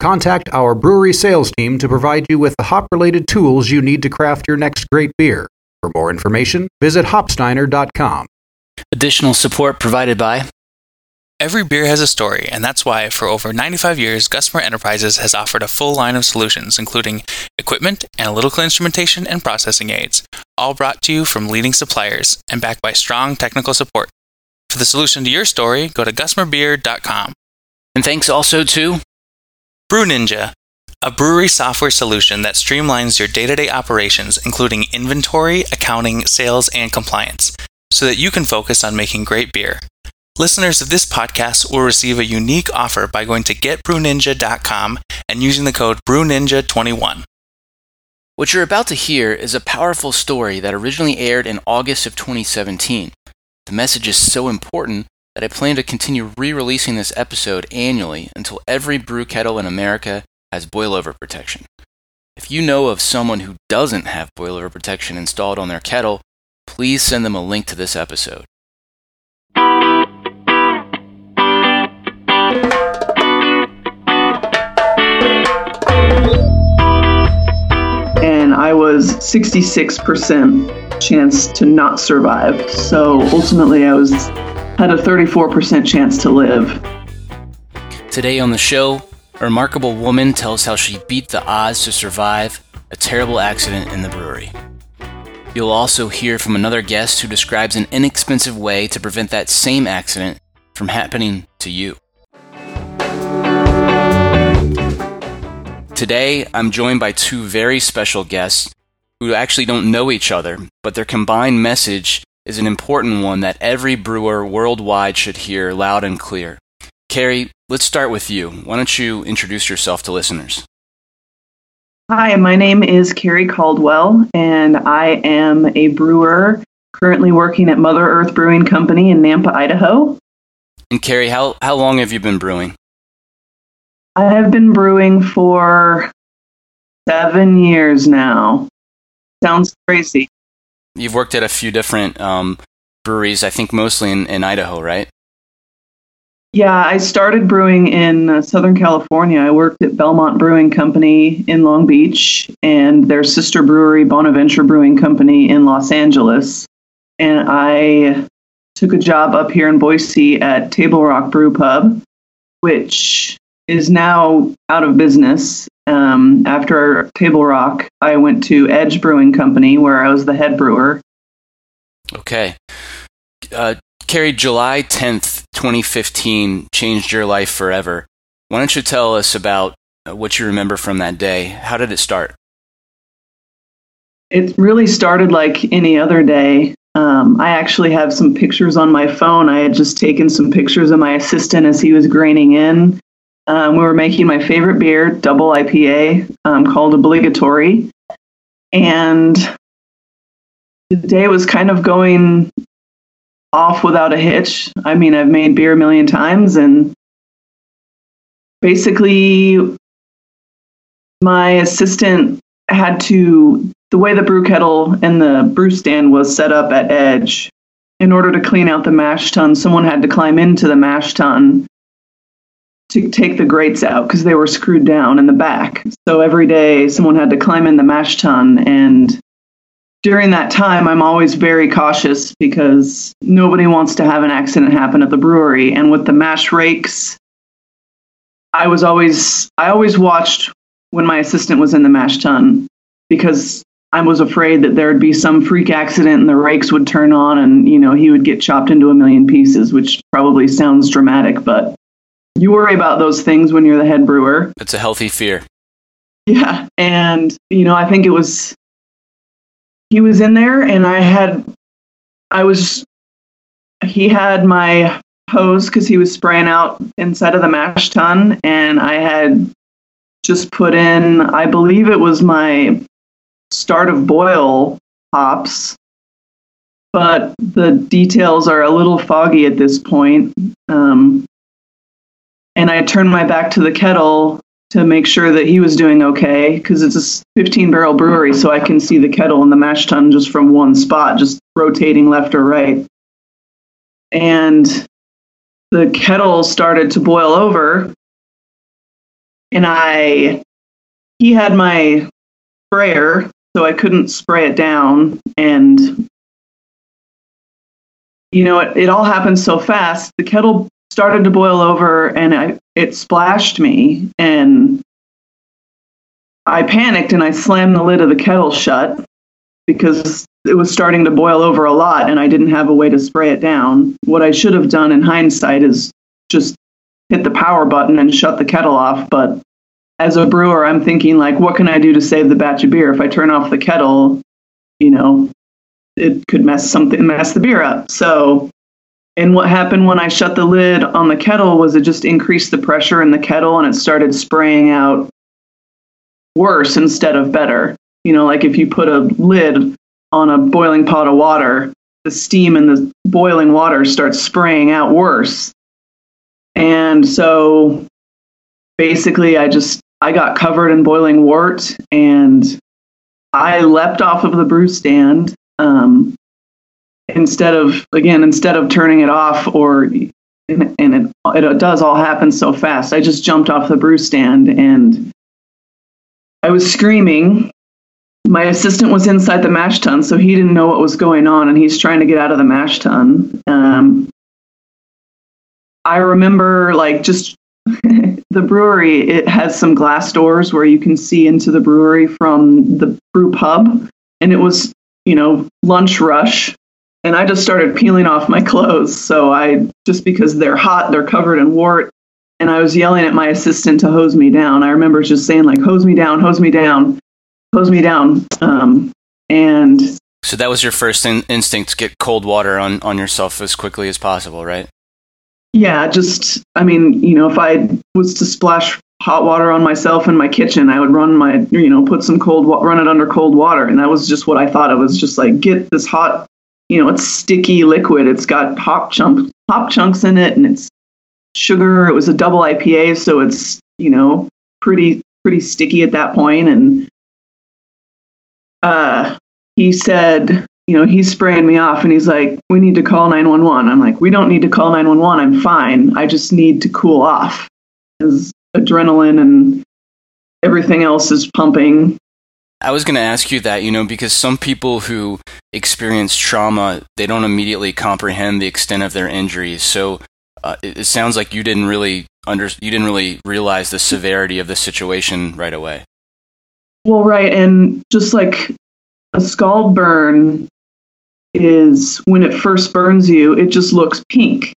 Contact our brewery sales team to provide you with the hop related tools you need to craft your next great beer. For more information, visit hopsteiner.com. Additional support provided by Every beer has a story, and that's why, for over 95 years, Gusmer Enterprises has offered a full line of solutions, including equipment, analytical instrumentation, and processing aids, all brought to you from leading suppliers and backed by strong technical support. For the solution to your story, go to gusmerbeer.com. And thanks also to Brew Ninja, a brewery software solution that streamlines your day to day operations, including inventory, accounting, sales, and compliance, so that you can focus on making great beer. Listeners of this podcast will receive a unique offer by going to getbrewninja.com and using the code BrewNinja21. What you're about to hear is a powerful story that originally aired in August of 2017. The message is so important that I plan to continue re releasing this episode annually until every brew kettle in America has boilover protection. If you know of someone who doesn't have boilover protection installed on their kettle, please send them a link to this episode. And I was 66% chance to not survive. So ultimately, I was had a 34% chance to live. Today on the show, a remarkable woman tells how she beat the odds to survive a terrible accident in the brewery. You'll also hear from another guest who describes an inexpensive way to prevent that same accident from happening to you. Today, I'm joined by two very special guests who actually don't know each other, but their combined message is an important one that every brewer worldwide should hear loud and clear. Kerry, let's start with you. Why don't you introduce yourself to listeners? Hi, my name is Kerry Caldwell, and I am a brewer currently working at Mother Earth Brewing Company in Nampa, Idaho. And Kerry, how, how long have you been brewing? I have been brewing for seven years now. Sounds crazy. You've worked at a few different um, breweries, I think mostly in, in Idaho, right? Yeah, I started brewing in uh, Southern California. I worked at Belmont Brewing Company in Long Beach and their sister brewery, Bonaventure Brewing Company in Los Angeles. And I took a job up here in Boise at Table Rock Brew Pub, which is now out of business. Um, after Table Rock, I went to Edge Brewing Company, where I was the head brewer. Okay. Uh, Kerry, July 10th, 2015 changed your life forever. Why don't you tell us about uh, what you remember from that day? How did it start? It really started like any other day. Um, I actually have some pictures on my phone. I had just taken some pictures of my assistant as he was graining in. Um, we were making my favorite beer, double IPA, um, called Obligatory. And the day was kind of going off without a hitch. I mean, I've made beer a million times, and basically, my assistant had to, the way the brew kettle and the brew stand was set up at Edge, in order to clean out the mash tun, someone had to climb into the mash tun to take the grates out because they were screwed down in the back. So every day someone had to climb in the mash tun. And during that time, I'm always very cautious because nobody wants to have an accident happen at the brewery. And with the mash rakes, I was always, I always watched when my assistant was in the mash tun because I was afraid that there would be some freak accident and the rakes would turn on and, you know, he would get chopped into a million pieces, which probably sounds dramatic, but you worry about those things when you're the head brewer. It's a healthy fear. Yeah. And, you know, I think it was, he was in there and I had, I was, he had my hose because he was spraying out inside of the mash tun and I had just put in, I believe it was my start of boil hops, but the details are a little foggy at this point. Um, and I turned my back to the kettle to make sure that he was doing okay because it's a 15 barrel brewery, so I can see the kettle and the mash tun just from one spot, just rotating left or right. And the kettle started to boil over, and I he had my sprayer, so I couldn't spray it down, and you know it, it all happened so fast. The kettle started to boil over and I, it splashed me and I panicked and I slammed the lid of the kettle shut because it was starting to boil over a lot and I didn't have a way to spray it down. What I should have done in hindsight is just hit the power button and shut the kettle off, but as a brewer, I'm thinking like what can I do to save the batch of beer? If I turn off the kettle, you know, it could mess something mess the beer up. So and what happened when I shut the lid on the kettle was it just increased the pressure in the kettle and it started spraying out worse instead of better. You know, like if you put a lid on a boiling pot of water, the steam in the boiling water starts spraying out worse. And so basically I just I got covered in boiling wort and I leapt off of the brew stand. Um, instead of again instead of turning it off or and, it, it does all happen so fast. I just jumped off the brew stand and i was screaming. My assistant was inside the mash tun so he didn't know what was going on and he's trying to get out of the mash tun. Um, i remember like just the brewery it has some glass doors where you can see into the brewery from the brew pub and it was you know lunch rush and I just started peeling off my clothes. So I just because they're hot, they're covered in wort, and I was yelling at my assistant to hose me down. I remember just saying like, "Hose me down, hose me down, hose me down." Um, and so that was your first in- instinct to get cold water on on yourself as quickly as possible, right? Yeah, just I mean, you know, if I was to splash hot water on myself in my kitchen, I would run my, you know, put some cold, wa- run it under cold water, and that was just what I thought. It was just like get this hot you know, it's sticky liquid. It's got hop chunk hop chunks in it, and it's sugar. It was a double IPA, so it's you know pretty pretty sticky at that point. And uh, he said, you know, he's spraying me off, and he's like, "We need to call 911." I'm like, "We don't need to call 911. I'm fine. I just need to cool off." His adrenaline and everything else is pumping I was going to ask you that, you know, because some people who experience trauma, they don't immediately comprehend the extent of their injuries. So uh, it, it, sounds like you didn't really under you didn't really realize the severity of the situation right away. Well, right, and just like a scald burn is when it first burns you, it just looks pink.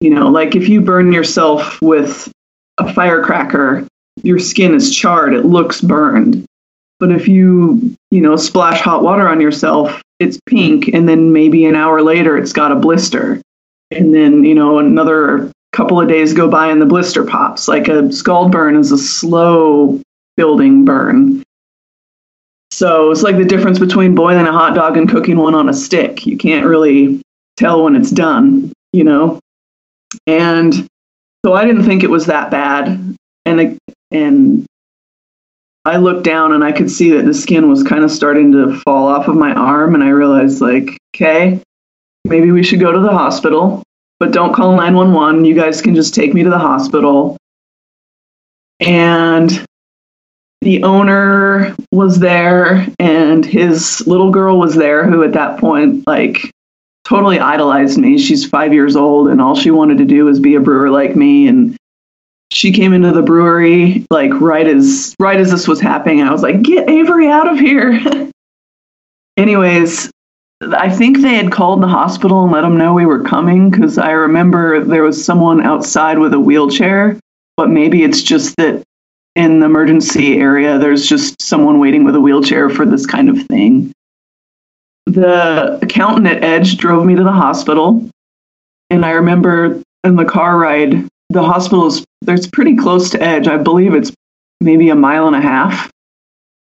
You know, like if you burn yourself with a firecracker, your skin is charred, it looks burned but if you, you know, splash hot water on yourself, it's pink, and then maybe an hour later it's got a blister. And then, you know, another couple of days go by and the blister pops. Like a scald burn is a slow building burn. So it's like the difference between boiling a hot dog and cooking one on a stick. You can't really tell when it's done, you know? And so I didn't think it was that bad. And, and I looked down and I could see that the skin was kind of starting to fall off of my arm, and I realized, like, okay, maybe we should go to the hospital, but don't call 911. You guys can just take me to the hospital. And the owner was there, and his little girl was there, who at that point, like, totally idolized me. She's five years old, and all she wanted to do was be a brewer like me. And she came into the brewery like right as right as this was happening. I was like, "Get Avery out of here!" anyways, I think they had called the hospital and let them know we were coming because I remember there was someone outside with a wheelchair, but maybe it's just that in the emergency area, there's just someone waiting with a wheelchair for this kind of thing. The accountant at Edge drove me to the hospital, and I remember in the car ride, the hospital is there's pretty close to Edge. I believe it's maybe a mile and a half,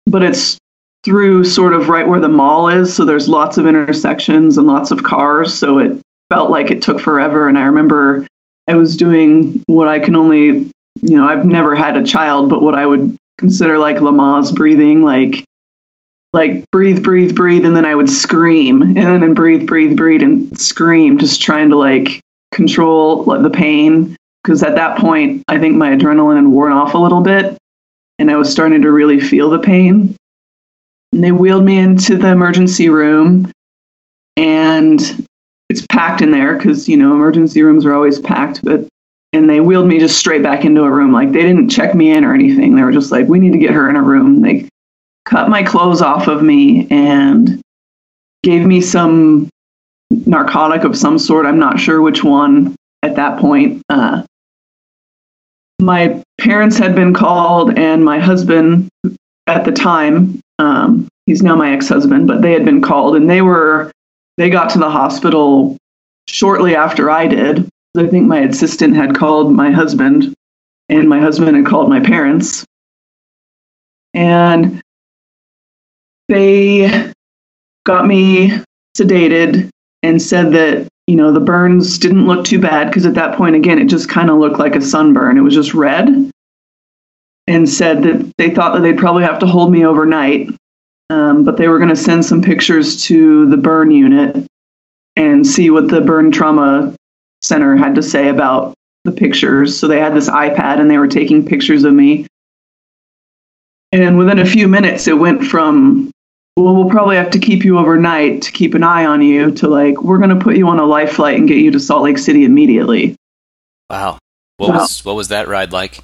but it's through sort of right where the mall is. So there's lots of intersections and lots of cars. So it felt like it took forever. And I remember I was doing what I can only, you know, I've never had a child, but what I would consider like Lamaze breathing, like like breathe, breathe, breathe, and then I would scream, and then breathe, breathe, breathe, and scream, just trying to like control the pain. Because at that point, I think my adrenaline had worn off a little bit, and I was starting to really feel the pain. And they wheeled me into the emergency room, and it's packed in there because you know emergency rooms are always packed. But and they wheeled me just straight back into a room. Like they didn't check me in or anything. They were just like, "We need to get her in a room." They cut my clothes off of me and gave me some narcotic of some sort. I'm not sure which one at that point. Uh, my parents had been called, and my husband at the time, um, he's now my ex-husband, but they had been called, and they were they got to the hospital shortly after I did. I think my assistant had called my husband, and my husband had called my parents, and they got me sedated and said that you know the burns didn't look too bad because at that point again it just kind of looked like a sunburn. It was just red and said that they thought that they'd probably have to hold me overnight um, but they were going to send some pictures to the burn unit and see what the burn trauma center had to say about the pictures. So they had this ipad and they were taking pictures of me. And within a few minutes it went from well, we'll probably have to keep you overnight to keep an eye on you to like, we're going to put you on a life flight and get you to Salt Lake City immediately. Wow. What wow. was what was that ride like?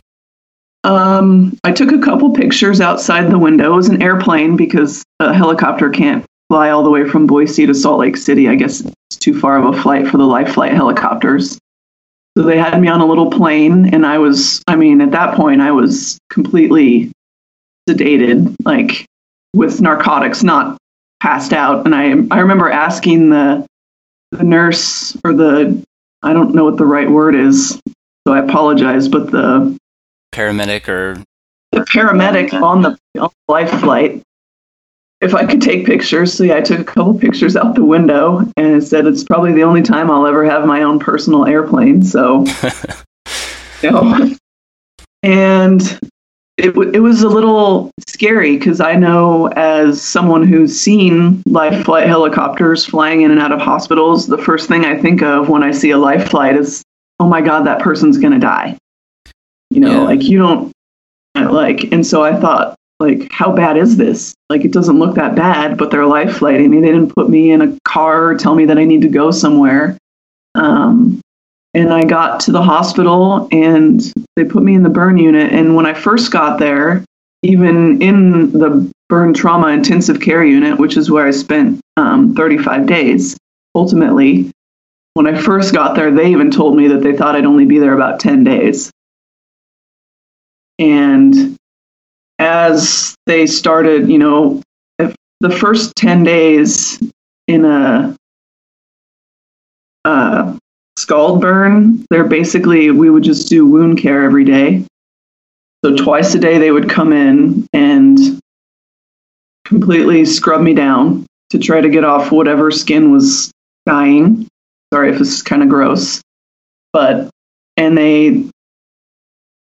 Um, I took a couple pictures outside the window. It was an airplane because a helicopter can't fly all the way from Boise to Salt Lake City. I guess it's too far of a flight for the life flight helicopters. So they had me on a little plane, and I was, I mean, at that point, I was completely sedated. Like, with narcotics, not passed out. And I I remember asking the the nurse or the I don't know what the right word is, so I apologize, but the paramedic or the paramedic on the, on the life flight if I could take pictures. So yeah, I took a couple pictures out the window and said it's probably the only time I'll ever have my own personal airplane. So, you know, and it, it was a little scary because I know, as someone who's seen life flight helicopters flying in and out of hospitals, the first thing I think of when I see a life flight is, oh my God, that person's going to die. You know, yeah. like you don't like, and so I thought, like, how bad is this? Like, it doesn't look that bad, but they're life flight. I mean, they didn't put me in a car or tell me that I need to go somewhere. Um, and I got to the hospital and they put me in the burn unit. And when I first got there, even in the burn trauma intensive care unit, which is where I spent um, 35 days, ultimately, when I first got there, they even told me that they thought I'd only be there about 10 days. And as they started, you know, the first 10 days in a uh, scald burn, they're basically, we would just do wound care every day. So twice a day, they would come in and completely scrub me down to try to get off whatever skin was dying. Sorry if this is kind of gross. But, and they,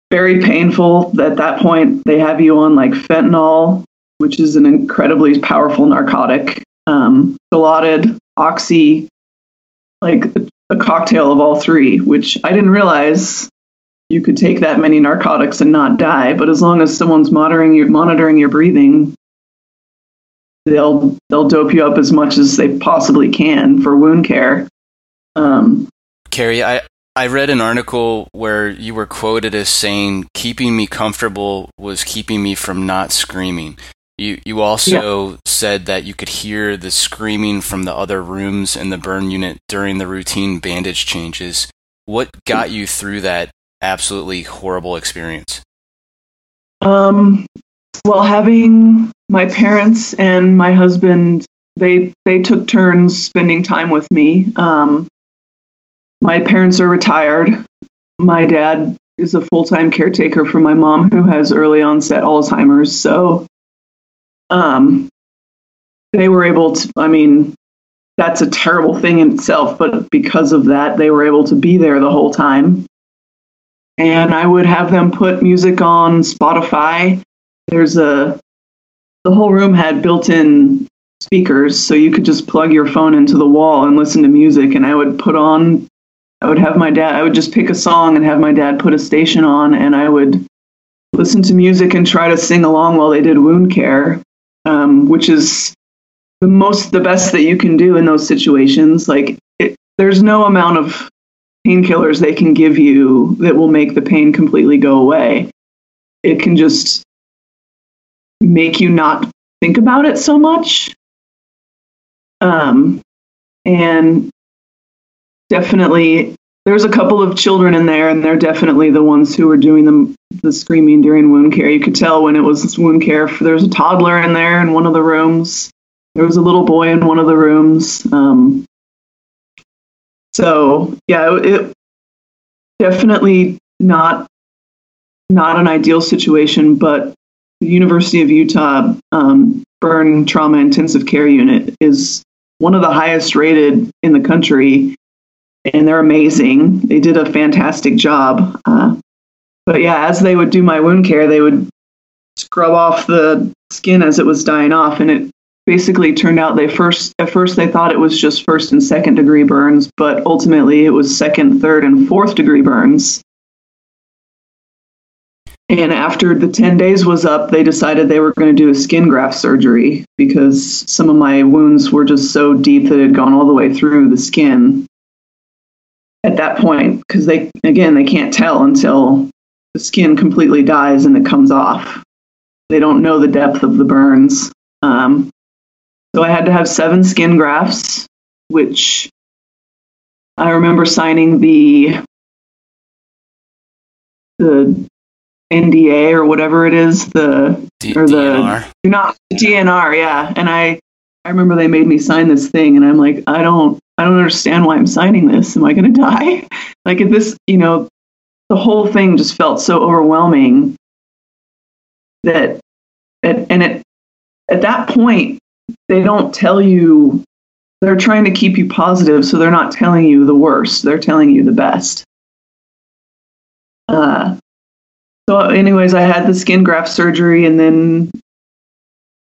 very painful. At that point, they have you on like fentanyl, which is an incredibly powerful narcotic, um, Dilaudid, oxy, like a cocktail of all three, which I didn't realize you could take that many narcotics and not die. But as long as someone's monitoring your monitoring your breathing, they'll they'll dope you up as much as they possibly can for wound care. Um, Kerry, I I read an article where you were quoted as saying, "Keeping me comfortable was keeping me from not screaming." You you also said that you could hear the screaming from the other rooms in the burn unit during the routine bandage changes. What got you through that absolutely horrible experience? Um, well, having my parents and my husband, they they took turns spending time with me. Um, my parents are retired. My dad is a full time caretaker for my mom who has early onset Alzheimer's. So um, they were able to, I mean, that's a terrible thing in itself, but because of that, they were able to be there the whole time. And I would have them put music on Spotify. There's a, the whole room had built in speakers, so you could just plug your phone into the wall and listen to music. And I would put on I would have my dad, I would just pick a song and have my dad put a station on, and I would listen to music and try to sing along while they did wound care, um, which is the most, the best that you can do in those situations. Like, it, there's no amount of painkillers they can give you that will make the pain completely go away. It can just make you not think about it so much. Um, and definitely there's a couple of children in there and they're definitely the ones who were doing the, the screaming during wound care. You could tell when it was wound care there was a toddler in there in one of the rooms. There was a little boy in one of the rooms um, so yeah it, it definitely not not an ideal situation but the university of utah um, burn trauma intensive care unit is one of the highest rated in the country and they're amazing. They did a fantastic job. Uh, but yeah, as they would do my wound care, they would scrub off the skin as it was dying off, and it basically turned out they first at first they thought it was just first and second degree burns, but ultimately it was second, third, and fourth degree burns. And after the 10 days was up, they decided they were going to do a skin graft surgery because some of my wounds were just so deep that it had gone all the way through the skin at that point because they again they can't tell until the skin completely dies and it comes off. They don't know the depth of the burns. Um, so I had to have seven skin grafts, which I remember signing the the NDA or whatever it is, the D- or the DNR. do not DNR, yeah. And I I remember they made me sign this thing, and I'm like, I don't I don't understand why I'm signing this. Am I going to die? like if this, you know, the whole thing just felt so overwhelming that, and it at that point they don't tell you they're trying to keep you positive so they're not telling you the worst they're telling you the best uh, so anyways i had the skin graft surgery and then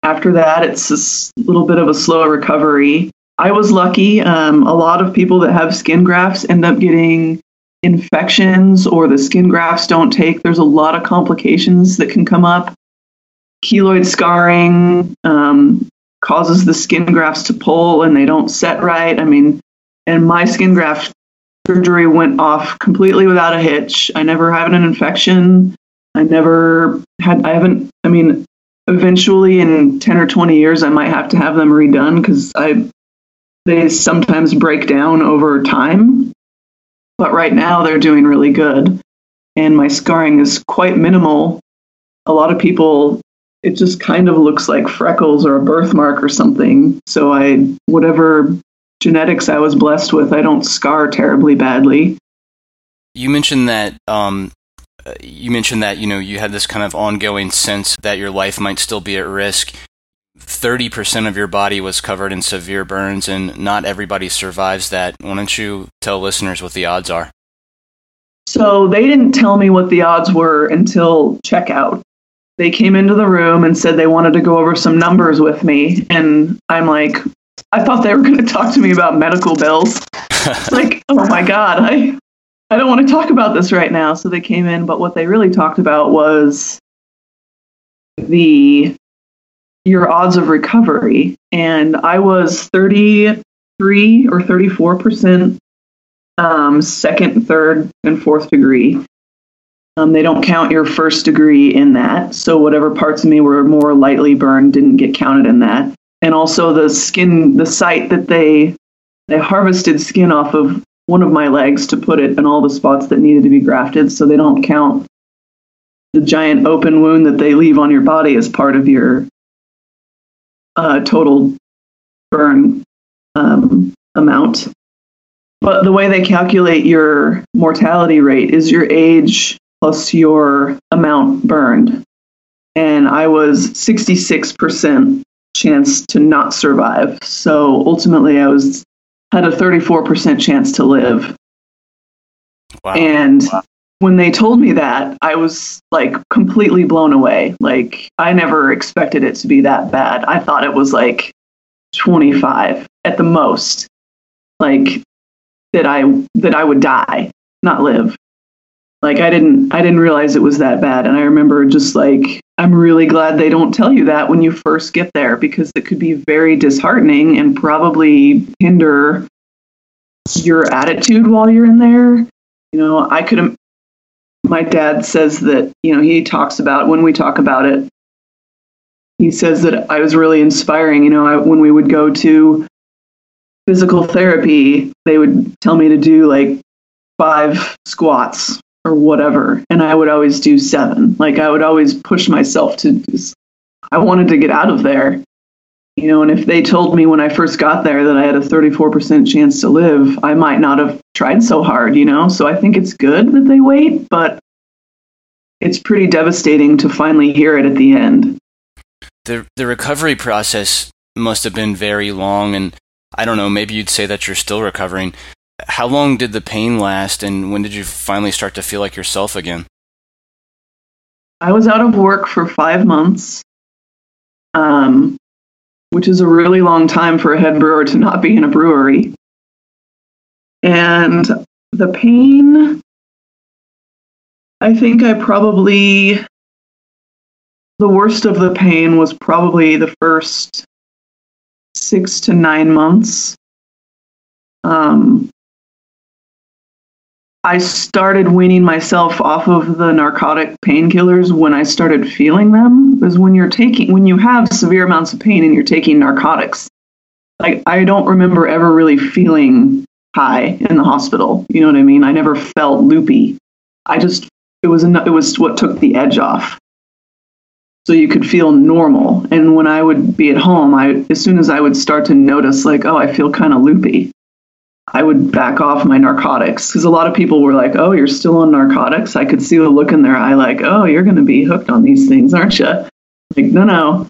after that it's a little bit of a slow recovery i was lucky um, a lot of people that have skin grafts end up getting infections or the skin grafts don't take there's a lot of complications that can come up keloid scarring um, causes the skin grafts to pull and they don't set right. I mean, and my skin graft surgery went off completely without a hitch. I never had an infection. I never had, I haven't, I mean, eventually in 10 or 20 years, I might have to have them redone because I, they sometimes break down over time. But right now they're doing really good. And my scarring is quite minimal. A lot of people it just kind of looks like freckles or a birthmark or something. So I, whatever genetics I was blessed with, I don't scar terribly badly. You mentioned that um, uh, you mentioned that you know you had this kind of ongoing sense that your life might still be at risk. Thirty percent of your body was covered in severe burns, and not everybody survives that. Why don't you tell listeners what the odds are? So they didn't tell me what the odds were until checkout. They came into the room and said they wanted to go over some numbers with me, and I'm like, I thought they were going to talk to me about medical bills. like, oh my god, I I don't want to talk about this right now. So they came in, but what they really talked about was the your odds of recovery. And I was 33 or 34 percent um, second, third, and fourth degree. Um, they don't count your first degree in that. So whatever parts of me were more lightly burned didn't get counted in that. And also the skin, the site that they they harvested skin off of one of my legs to put it in all the spots that needed to be grafted, so they don't count the giant open wound that they leave on your body as part of your uh, total burn um, amount. But the way they calculate your mortality rate is your age plus your amount burned. And I was 66% chance to not survive. So ultimately, I was had a 34% chance to live. Wow. And when they told me that, I was like completely blown away. Like I never expected it to be that bad. I thought it was like 25 at the most. Like that I that I would die, not live. Like I didn't I didn't realize it was that bad and I remember just like I'm really glad they don't tell you that when you first get there because it could be very disheartening and probably hinder your attitude while you're in there. You know, I could my dad says that, you know, he talks about when we talk about it, he says that I was really inspiring. You know, I, when we would go to physical therapy, they would tell me to do like five squats or whatever, and I would always do seven. Like I would always push myself to just, I wanted to get out of there. You know, and if they told me when I first got there that I had a 34% chance to live, I might not have tried so hard, you know? So I think it's good that they wait, but it's pretty devastating to finally hear it at the end. The the recovery process must have been very long and I don't know, maybe you'd say that you're still recovering. How long did the pain last and when did you finally start to feel like yourself again? I was out of work for 5 months. Um which is a really long time for a head brewer to not be in a brewery. And the pain, I think I probably, the worst of the pain was probably the first six to nine months. Um, I started weaning myself off of the narcotic painkillers when I started feeling them. Because when you're taking, when you have severe amounts of pain and you're taking narcotics, like I don't remember ever really feeling high in the hospital. You know what I mean? I never felt loopy. I just it was it was what took the edge off. So you could feel normal. And when I would be at home, I as soon as I would start to notice like, oh, I feel kind of loopy. I would back off my narcotics because a lot of people were like, "Oh, you're still on narcotics." I could see the look in their eye, like, "Oh, you're going to be hooked on these things, aren't you?" Like, no, no,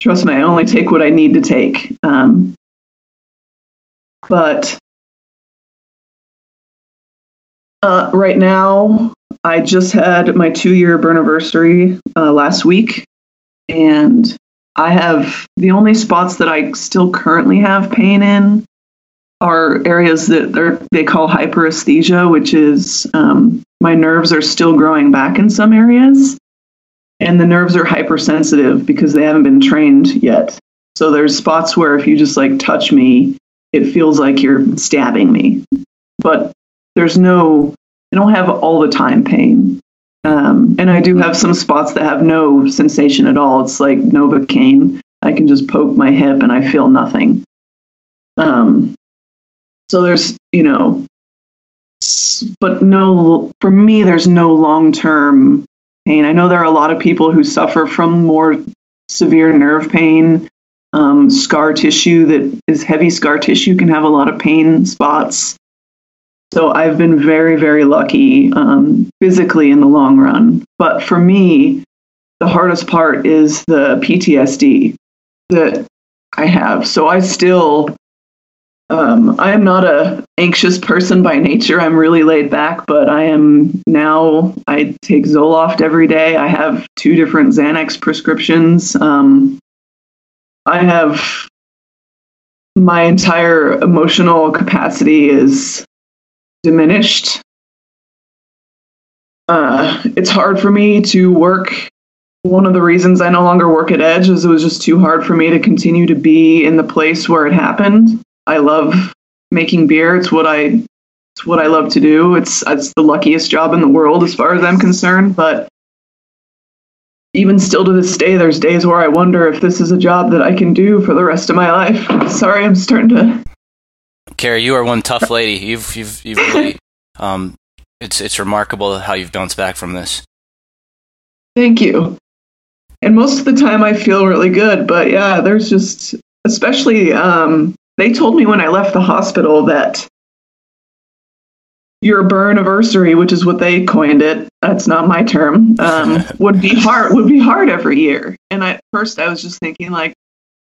trust me, I only take what I need to take. Um, but uh, right now, I just had my two-year burniversary uh, last week, and I have the only spots that I still currently have pain in are areas that they call hyperesthesia, which is um, my nerves are still growing back in some areas, and the nerves are hypersensitive because they haven't been trained yet. So there's spots where if you just like touch me, it feels like you're stabbing me, but there's no, I don't have all the time pain. Um, and I do have some spots that have no sensation at all. It's like Novocaine. I can just poke my hip and I feel nothing. Um, so there's, you know, but no, for me, there's no long term pain. I know there are a lot of people who suffer from more severe nerve pain. Um, scar tissue that is heavy scar tissue can have a lot of pain spots. So I've been very, very lucky um, physically in the long run. But for me, the hardest part is the PTSD that I have. So I still um, I am not a anxious person by nature. I'm really laid back, but I am now. I take Zoloft every day. I have two different Xanax prescriptions. Um, I have my entire emotional capacity is diminished. Uh, it's hard for me to work. One of the reasons I no longer work at Edge is it was just too hard for me to continue to be in the place where it happened. I love making beer. It's what I It's what I love to do. It's it's the luckiest job in the world as far as I'm concerned. But even still to this day, there's days where I wonder if this is a job that I can do for the rest of my life. Sorry, I'm starting to. Kerry, you are one tough lady. You've you've you've really um, it's it's remarkable how you've bounced back from this. Thank you. And most of the time, I feel really good. But yeah, there's just especially um, they told me when I left the hospital that your burn anniversary, which is what they coined it, that's not my term, um, would be hard would be hard every year. And at first I was just thinking like,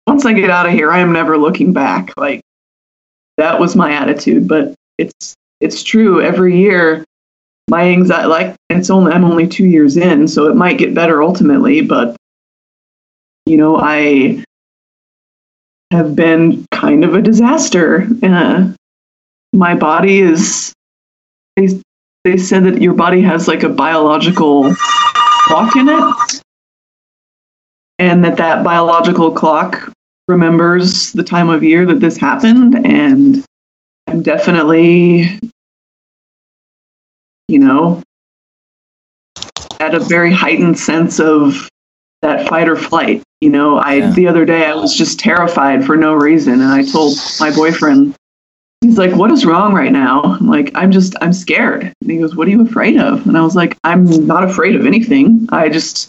once I get out of here, I am never looking back. Like that was my attitude. But it's it's true. Every year my anxiety like it's only I'm only two years in, so it might get better ultimately, but you know, I have been kind of a disaster. Uh, my body is they they said that your body has like a biological clock in it and that that biological clock remembers the time of year that this happened and i'm definitely you know at a very heightened sense of that fight or flight you know i Yeah. the other day i was just terrified for no reason and i told my boyfriend he's like, "What is wrong right now?" I'm like, "I'm just, I'm scared." And he goes, "What are you afraid of?" And I was like, "I'm not afraid of anything. I just,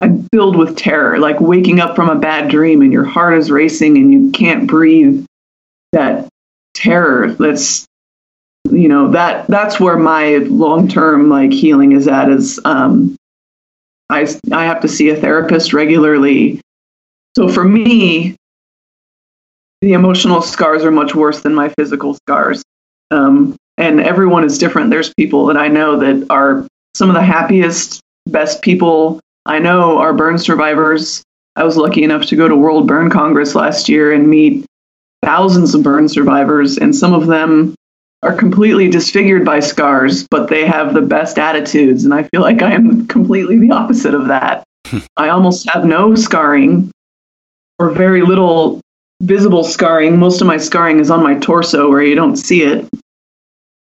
I'm filled with terror, like waking up from a bad dream and your heart is racing and you can't breathe. That terror. That's, you know, that that's where my long term like healing is at. Is um, I I have to see a therapist regularly. So for me, the emotional scars are much worse than my physical scars. Um, and everyone is different. There's people that I know that are some of the happiest, best people I know are burn survivors. I was lucky enough to go to World Burn Congress last year and meet thousands of burn survivors, and some of them are completely disfigured by scars, but they have the best attitudes. And I feel like I am completely the opposite of that. I almost have no scarring or very little visible scarring. Most of my scarring is on my torso where you don't see it.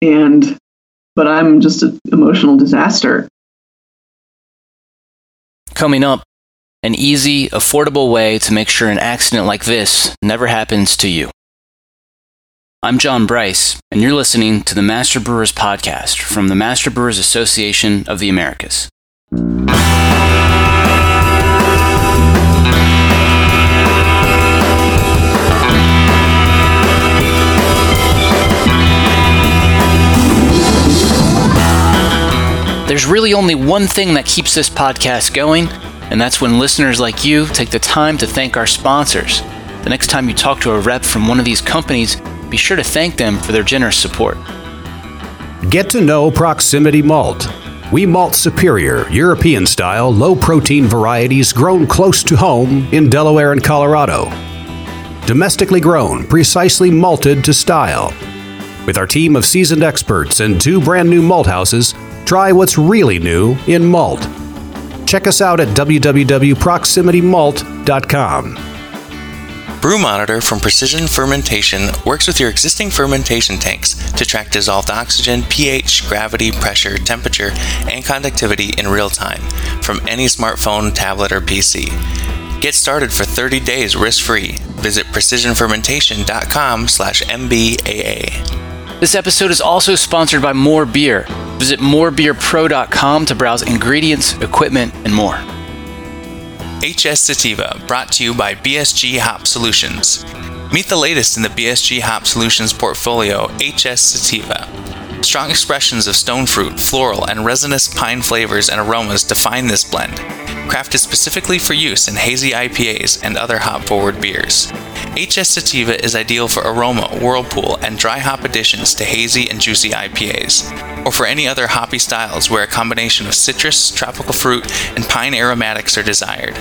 And but I'm just an emotional disaster. Coming up, an easy, affordable way to make sure an accident like this never happens to you. I'm John Bryce, and you're listening to the Master Brewers Podcast from the Master Brewers Association of the Americas. Really only one thing that keeps this podcast going, and that's when listeners like you take the time to thank our sponsors. The next time you talk to a rep from one of these companies, be sure to thank them for their generous support. Get to know Proximity Malt. We malt superior, European style, low protein varieties grown close to home in Delaware and Colorado. Domestically grown, precisely malted to style. With our team of seasoned experts and two brand new malt houses, try what's really new in malt. Check us out at www.proximitymalt.com. Brew Monitor from Precision Fermentation works with your existing fermentation tanks to track dissolved oxygen, pH, gravity, pressure, temperature, and conductivity in real time from any smartphone, tablet, or PC. Get started for 30 days risk-free. Visit precisionfermentation.com/mbaa. This episode is also sponsored by More Beer. Visit morebeerpro.com to browse ingredients, equipment, and more. HS Sativa, brought to you by BSG Hop Solutions. Meet the latest in the BSG Hop Solutions portfolio, HS Sativa. Strong expressions of stone fruit, floral, and resinous pine flavors and aromas define this blend. Crafted specifically for use in hazy IPAs and other hop forward beers. HS Sativa is ideal for aroma, whirlpool, and dry hop additions to hazy and juicy IPAs, or for any other hoppy styles where a combination of citrus, tropical fruit, and pine aromatics are desired.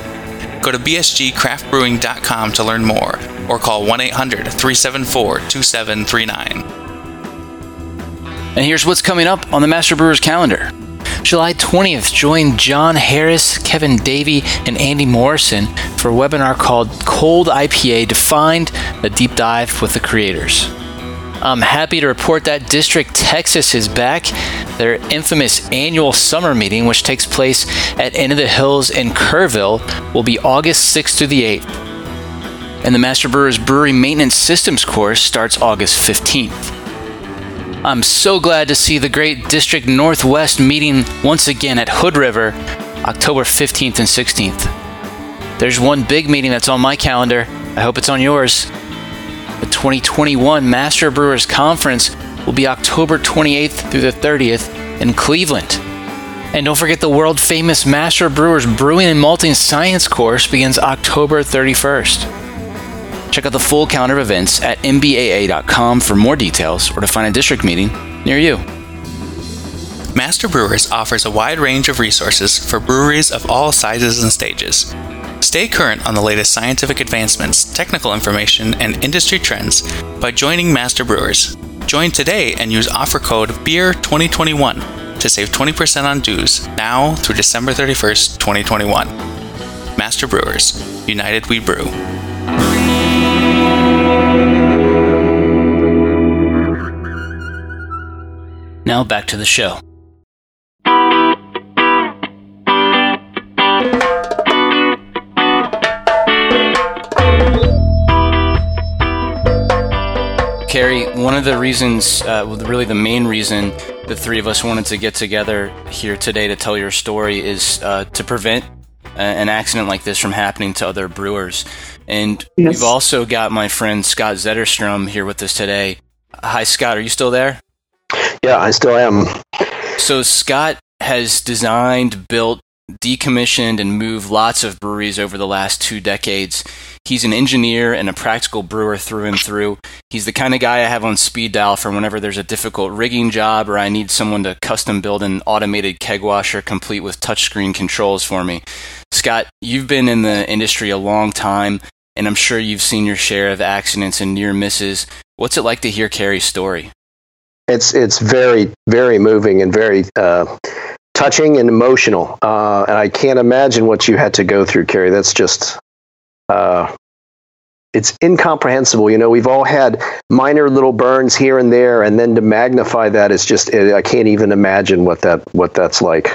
Go to bsgcraftbrewing.com to learn more, or call 1 800 374 2739. And here's what's coming up on the Master Brewers calendar. July 20th, join John Harris, Kevin Davey, and Andy Morrison for a webinar called Cold IPA Defined, a deep dive with the creators. I'm happy to report that District Texas is back. Their infamous annual summer meeting, which takes place at Inn of the Hills in Kerrville, will be August 6th through the 8th. And the Master Brewers Brewery Maintenance Systems course starts August 15th. I'm so glad to see the great District Northwest meeting once again at Hood River, October 15th and 16th. There's one big meeting that's on my calendar. I hope it's on yours. The 2021 Master Brewers Conference will be October 28th through the 30th in Cleveland. And don't forget the world famous Master Brewers Brewing and Malting Science course begins October 31st. Check out the full calendar of events at mbaa.com for more details or to find a district meeting near you. Master Brewers offers a wide range of resources for breweries of all sizes and stages. Stay current on the latest scientific advancements, technical information, and industry trends by joining Master Brewers. Join today and use offer code BEER2021 to save 20% on dues now through December 31st, 2021. Master Brewers, United We Brew. Now back to the show. Kerry, one of the reasons, uh, well, really the main reason the three of us wanted to get together here today to tell your story is uh, to prevent a- an accident like this from happening to other brewers. And Yes. we've also got my friend Scott Zetterstrom here with us today. Hi, Scott. Are you still there? Yeah, I still am. So Scott has designed, built, decommissioned, and moved lots of breweries over the last two decades. He's an engineer and a practical brewer through and through. He's the kind of guy I have on speed dial for whenever there's a difficult rigging job or I need someone to custom build an automated keg washer complete with touchscreen controls for me. Scott, you've been in the industry a long time, and I'm sure you've seen your share of accidents and near misses. What's it like to hear Kerry's story? It's it's very very moving and very uh, touching and emotional. Uh, and I can't imagine what you had to go through, Kerry. That's just uh, it's incomprehensible. You know, we've all had minor little burns here and there, and then to magnify that is just I can't even imagine what that what that's like.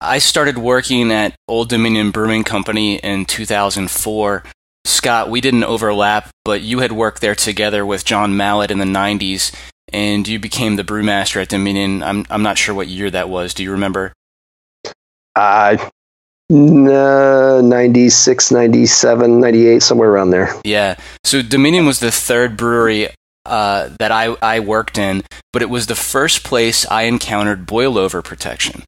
I started working at Old Dominion Brewing Company in 2004. Scott, we didn't overlap, but you had worked there together with John Mallett in the 90s, and you became the brewmaster at Dominion. I'm, I'm not sure what year that was. Do you remember? Uh, no, 96, 97, 98, somewhere around there. Yeah. So Dominion was the third brewery uh, that I, I worked in, but it was the first place I encountered boil over protection.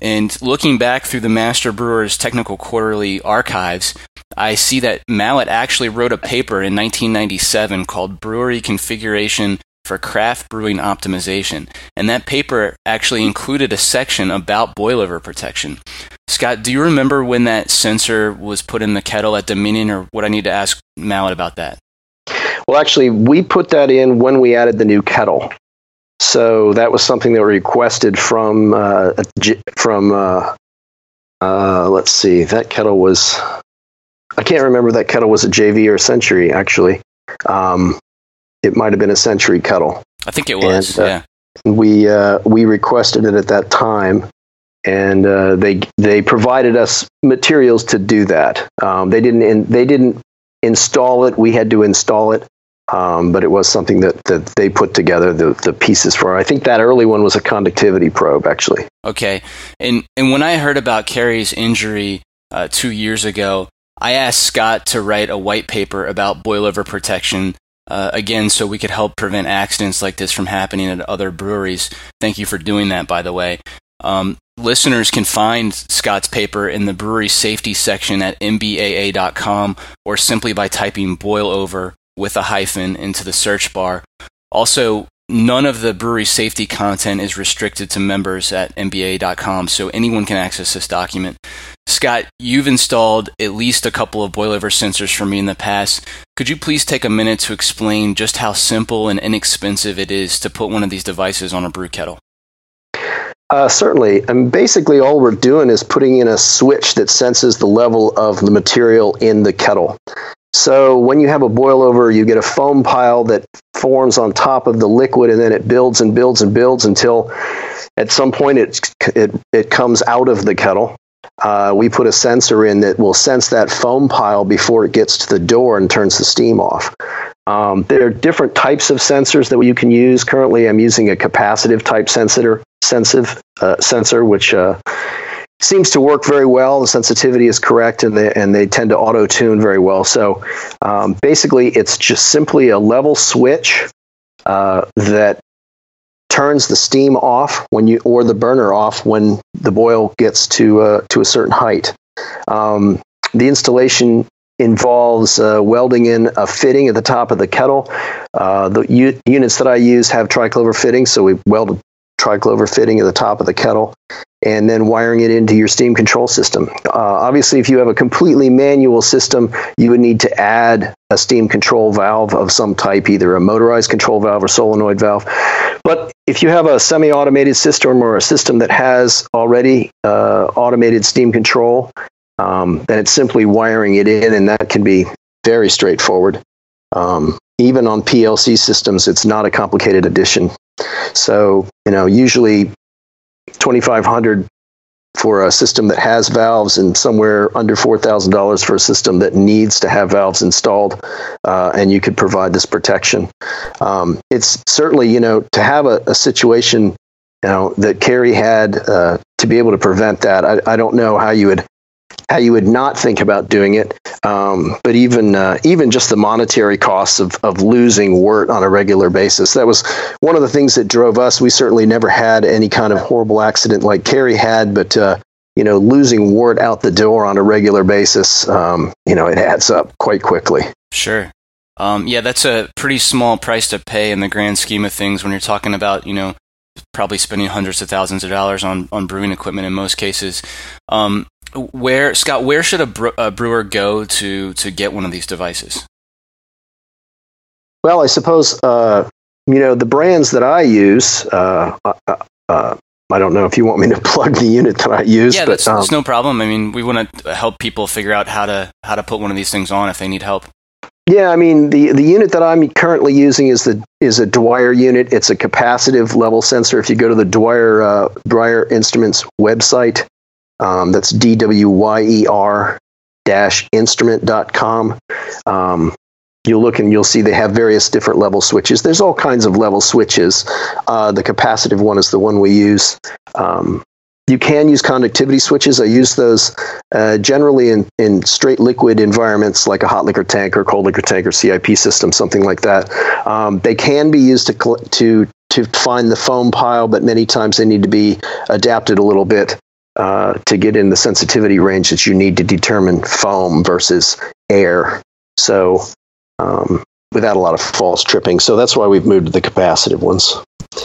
And looking back through the Master Brewers Technical Quarterly archives, I see that Mallett actually wrote a paper in 1997 called Brewery Configuration for Craft Brewing Optimization. And that paper actually included a section about boilover protection. Scott, do you remember when that sensor was put in the kettle at Dominion, or what I need to ask Mallett about that? Well, actually, we put that in when we added the new kettle. So that was something that we requested from uh, from uh, uh, let's see, that kettle was I can't remember that kettle was a JV or a Century actually. Um, it might have been a Century kettle. I think it was, And, uh, yeah. We uh, we requested it at that time, and uh, they they provided us materials to do that. Um, they didn't in, they didn't install it. We had to install it. Um, but it was something that, that they put together the, the pieces for. I think that early one was a conductivity probe, actually. Okay. And and when I heard about Kerry's injury uh, two years ago, I asked Scott to write a white paper about boilover protection. Uh, again, so we could help prevent accidents like this from happening at other breweries. Thank you for doing that, by the way. Um, listeners can find Scott's paper in the brewery safety section at mbaa.com or simply by typing boil over with a hyphen into the search bar. Also, none of the brewery safety content is restricted to members at MBAA.com, so anyone can access this document. Scott, you've installed at least a couple of boilover sensors for me in the past. Could you please take a minute to explain just how simple and inexpensive it is to put one of these devices on a brew kettle? Uh, certainly. And basically, all we're doing is putting in a switch that senses the level of the material in the kettle. So when you have a boil over, you get a foam pile that forms on top of the liquid, and then it builds and builds and builds until at some point it it, it comes out of the kettle. Uh, we put a sensor in that will sense that foam pile before it gets to the door and turns the steam off. Um, there are different types of sensors that you can use. Currently, I'm using a capacitive type sensor, sensitive uh, sensor, which uh, seems to work very well. The sensitivity is correct, and they and they tend to auto tune very well. So um, basically, it's just simply a level switch uh, that turns the steam off when you or the burner off when the boil gets to uh, to a certain height. Um, the installation involves uh, welding in a fitting at the top of the kettle. Uh, the u- units that I use have triclover fittings, so we weld a triclover fitting at the top of the kettle and then wiring it into your steam control system. Uh, obviously, if you have a completely manual system, you would need to add a steam control valve of some type, either a motorized control valve or solenoid valve. But if you have a semi automated system or a system that has already uh, automated steam control, um, then it's simply wiring it in, and that can be very straightforward. Um, even on PLC systems, it's not a complicated addition. So, you know, usually 2500 for a system that has valves and somewhere under $4,000 for a system that needs to have valves installed, uh, and you could provide this protection. Um, it's certainly, you know, to have a, a situation, you know, that Kerry had uh, to be able to prevent that. I, I don't know how you would how you would not think about doing it. Um, but even uh, even just the monetary costs of, of losing wort on a regular basis. That was one of the things that drove us. We certainly never had any kind of horrible accident like Kerry had, but uh, you know, losing wort out the door on a regular basis, um, you know, it adds up quite quickly. Sure. Um, yeah, that's a pretty small price to pay in the grand scheme of things when you're talking about, you know, probably spending hundreds of thousands of dollars on, on brewing equipment in most cases. Um, where Scott, where should a, a, brewer go to to get one of these devices? Well, I suppose uh, you know the brands that I use. Uh, uh, uh I don't know if you want me to plug the unit that I use. Yeah, but, that's, um, that's no problem. I mean, we want to help people figure out how to how to put one of these things on if they need help. Yeah, I mean the the unit that I'm currently using is the is a Dwyer unit. It's a capacitive level sensor. If you go to the Dwyer uh, Dwyer Instruments website, um, that's D-W-Y-E-R instrument.com. Um, you'll look and you'll see they have various different level switches. There's all kinds of level switches. Uh, the capacitive one is the one we use. Um, you can use conductivity switches. I use those uh, generally in, in straight liquid environments like a hot liquor tank or cold liquor tank or CIP system, something like that. Um, they can be used to, to, to find the foam pile, but many times they need to be adapted a little bit uh, to get in the sensitivity range that you need to determine foam versus air. So, um, without a lot of false tripping. So that's why we've moved to the capacitive ones.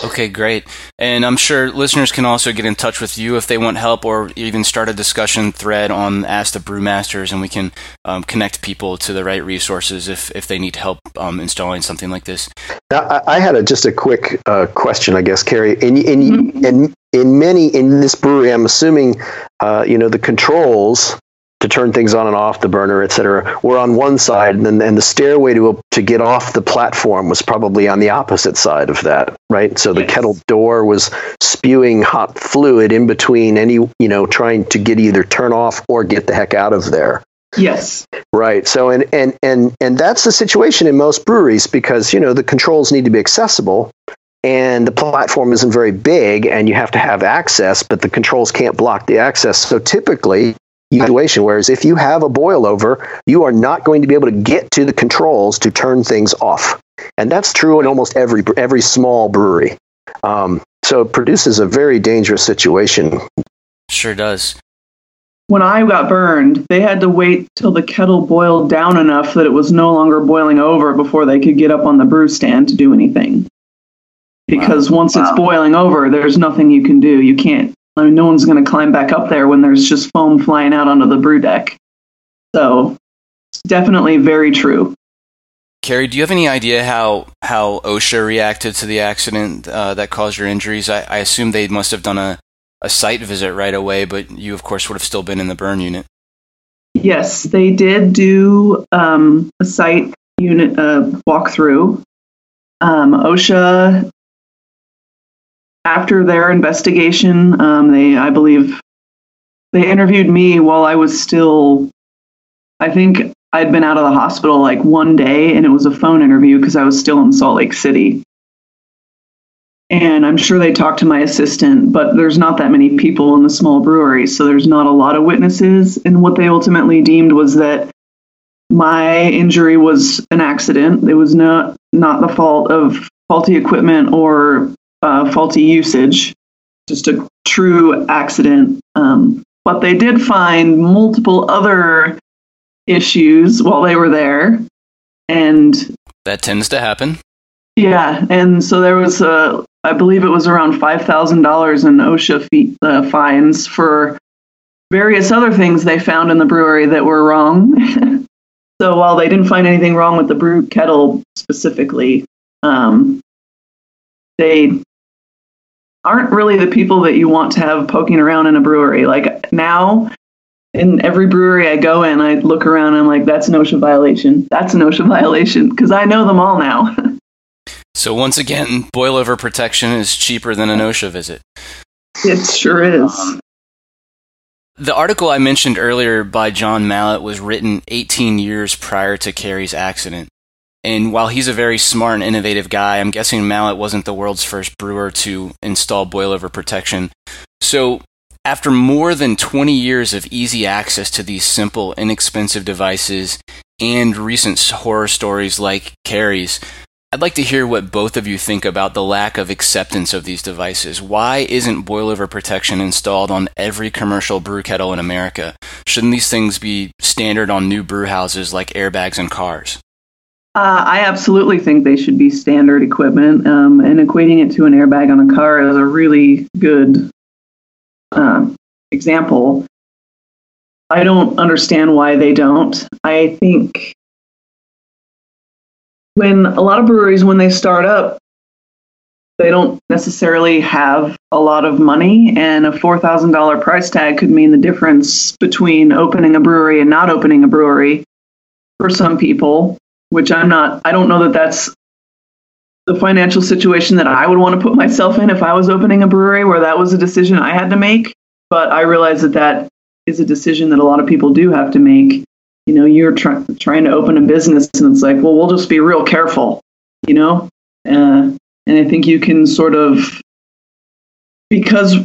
Okay, great. And I'm sure listeners can also get in touch with you if they want help or even start a discussion thread on Ask the Brewmasters and we can um, connect people to the right resources if, if they need help um, installing something like this. Now, I, I had a, just a quick uh, question, I guess, Kerry. In, in, mm-hmm. in, in many, in this brewery, I'm assuming, uh, you know, the controls to turn things on and off the burner, et cetera, were on one side, and then and the stairway to to get off the platform was probably on the opposite side of that, right? So the yes. kettle door was spewing hot fluid in between any, you know, trying to get either turn off or get the heck out of there. Yes. Right. So and and and and that's the situation in most breweries because you know the controls need to be accessible and the platform isn't very big and you have to have access but the controls can't block the access so typically situation. Whereas if you have a boil over, you are not going to be able to get to the controls to turn things off. And that's true in almost every every small brewery. Um, so it produces a very dangerous situation. Sure does. When I got burned, they had to wait till the kettle boiled down enough that it was no longer boiling over before they could get up on the brew stand to do anything. Because wow. once wow. it's boiling over, there's nothing you can do. You can't I mean, no one's going to climb back up there when there's just foam flying out onto the brew deck. So, definitely very true. Kerry, do you have any idea how how OSHA reacted to the accident uh, that caused your injuries? I, I assume they must have done a, a site visit right away, but you, of course, would have still been in the burn unit. Yes, they did do um, a site unit uh, walkthrough. Um, OSHA, after their investigation, um, they, I believe, they interviewed me while I was still, I think I'd been out of the hospital like one day and it was a phone interview because I was still in Salt Lake City. And I'm sure they talked to my assistant, but there's not that many people in the small brewery, so there's not a lot of witnesses. And what they ultimately deemed was that my injury was an accident. It was not not the fault of faulty equipment or uh, faulty usage, just a true accident. Um, but they did find multiple other issues while they were there, and That tends to happen. yeah, and so there was a, I believe it was around five thousand dollars in OSHA fee, uh, fines for various other things they found in the brewery that were wrong. so while they didn't find anything wrong with the brew kettle specifically, um, they aren't really the people that you want to have poking around in a brewery. Like now, in every brewery I go in, I look around and I'm like, that's an OSHA violation. That's an OSHA violation because I know them all now. So once again, boilover protection is cheaper than an OSHA visit. it sure is. Um, the article I mentioned earlier by John Mallett was written 18 years prior to Kerry's accident. And while he's a very smart and innovative guy, I'm guessing Mallett wasn't the world's first brewer to install boilover protection. So, after more than 20 years of easy access to these simple, inexpensive devices and recent horror stories like Kerry's, I'd like to hear what both of you think about the lack of acceptance of these devices. Why isn't boilover protection installed on every commercial brew kettle in America? Shouldn't these things be standard on new brew houses like airbags in cars? Uh, I absolutely think they should be standard equipment, um, and equating it to an airbag on a car is a really good uh, example. I don't understand why they don't. I think when a lot of breweries, when they start up, they don't necessarily have a lot of money, and a $4,000 price tag could mean the difference between opening a brewery and not opening a brewery for some people which I'm not, I don't know that that's the financial situation that I would want to put myself in if I was opening a brewery where that was a decision I had to make. But I realize that that is a decision that a lot of people do have to make. You know, you're try- trying to open a business and it's like, well, we'll just be real careful, you know? Uh, and I think you can sort of, because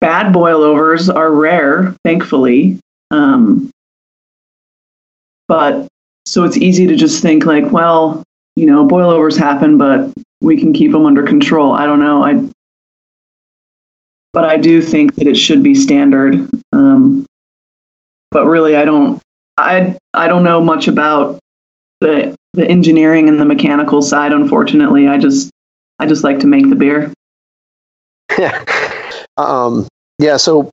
bad boilovers are rare, thankfully. Um, but so it's easy to just think like, well, you know, boilovers happen, but we can keep them under control. I don't know. I, but I do think that it should be standard. Um, but really, I don't. I I don't know much about the the engineering and the mechanical side. Unfortunately, I just I just like to make the beer. Yeah. um, yeah, so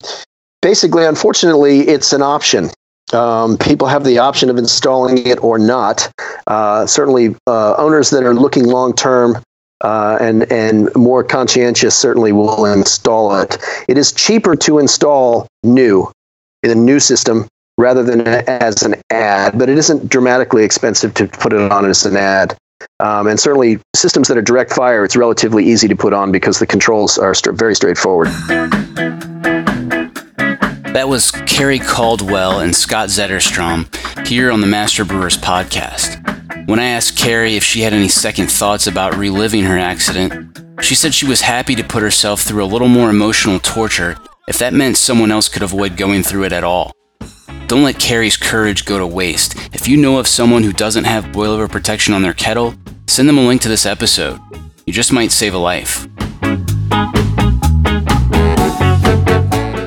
basically, unfortunately, it's an option. Um, people have the option of installing it or not. Uh, certainly, uh, owners that are looking long term uh, and and more conscientious certainly will install it. It is cheaper to install new in a new system rather than as an ad, but it isn't dramatically expensive to put it on as an ad. Um, and certainly, systems that are direct fire, it's relatively easy to put on because the controls are st- very straightforward. That was Kerry Caldwell and Scott Zetterstrom here on the Master Brewers podcast. When I asked Kerry if she had any second thoughts about reliving her accident, she said she was happy to put herself through a little more emotional torture if that meant someone else could avoid going through it at all. Don't let Kerry's courage go to waste. If you know of someone who doesn't have boilover protection on their kettle, send them a link to this episode. You just might save a life.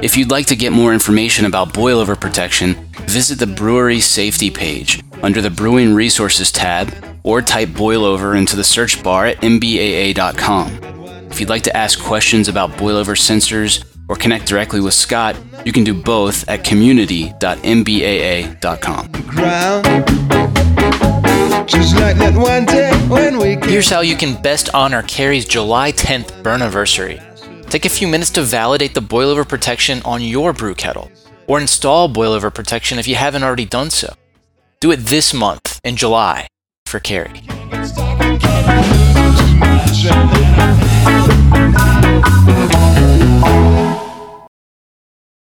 If you'd like to get more information about boilover protection, visit the brewery safety page under the Brewing Resources tab or type boilover into the search bar at mbaa.com. If you'd like to ask questions about boilover sensors or connect directly with Scott, you can do both at community.mbaa.com. ground. Just like that one day when we Here's how you can best honor Kerry's July 10th burn anniversary. Take a few minutes to validate the boilover protection on your brew kettle, or install boilover protection if you haven't already done so. Do it this month in July for Kerry.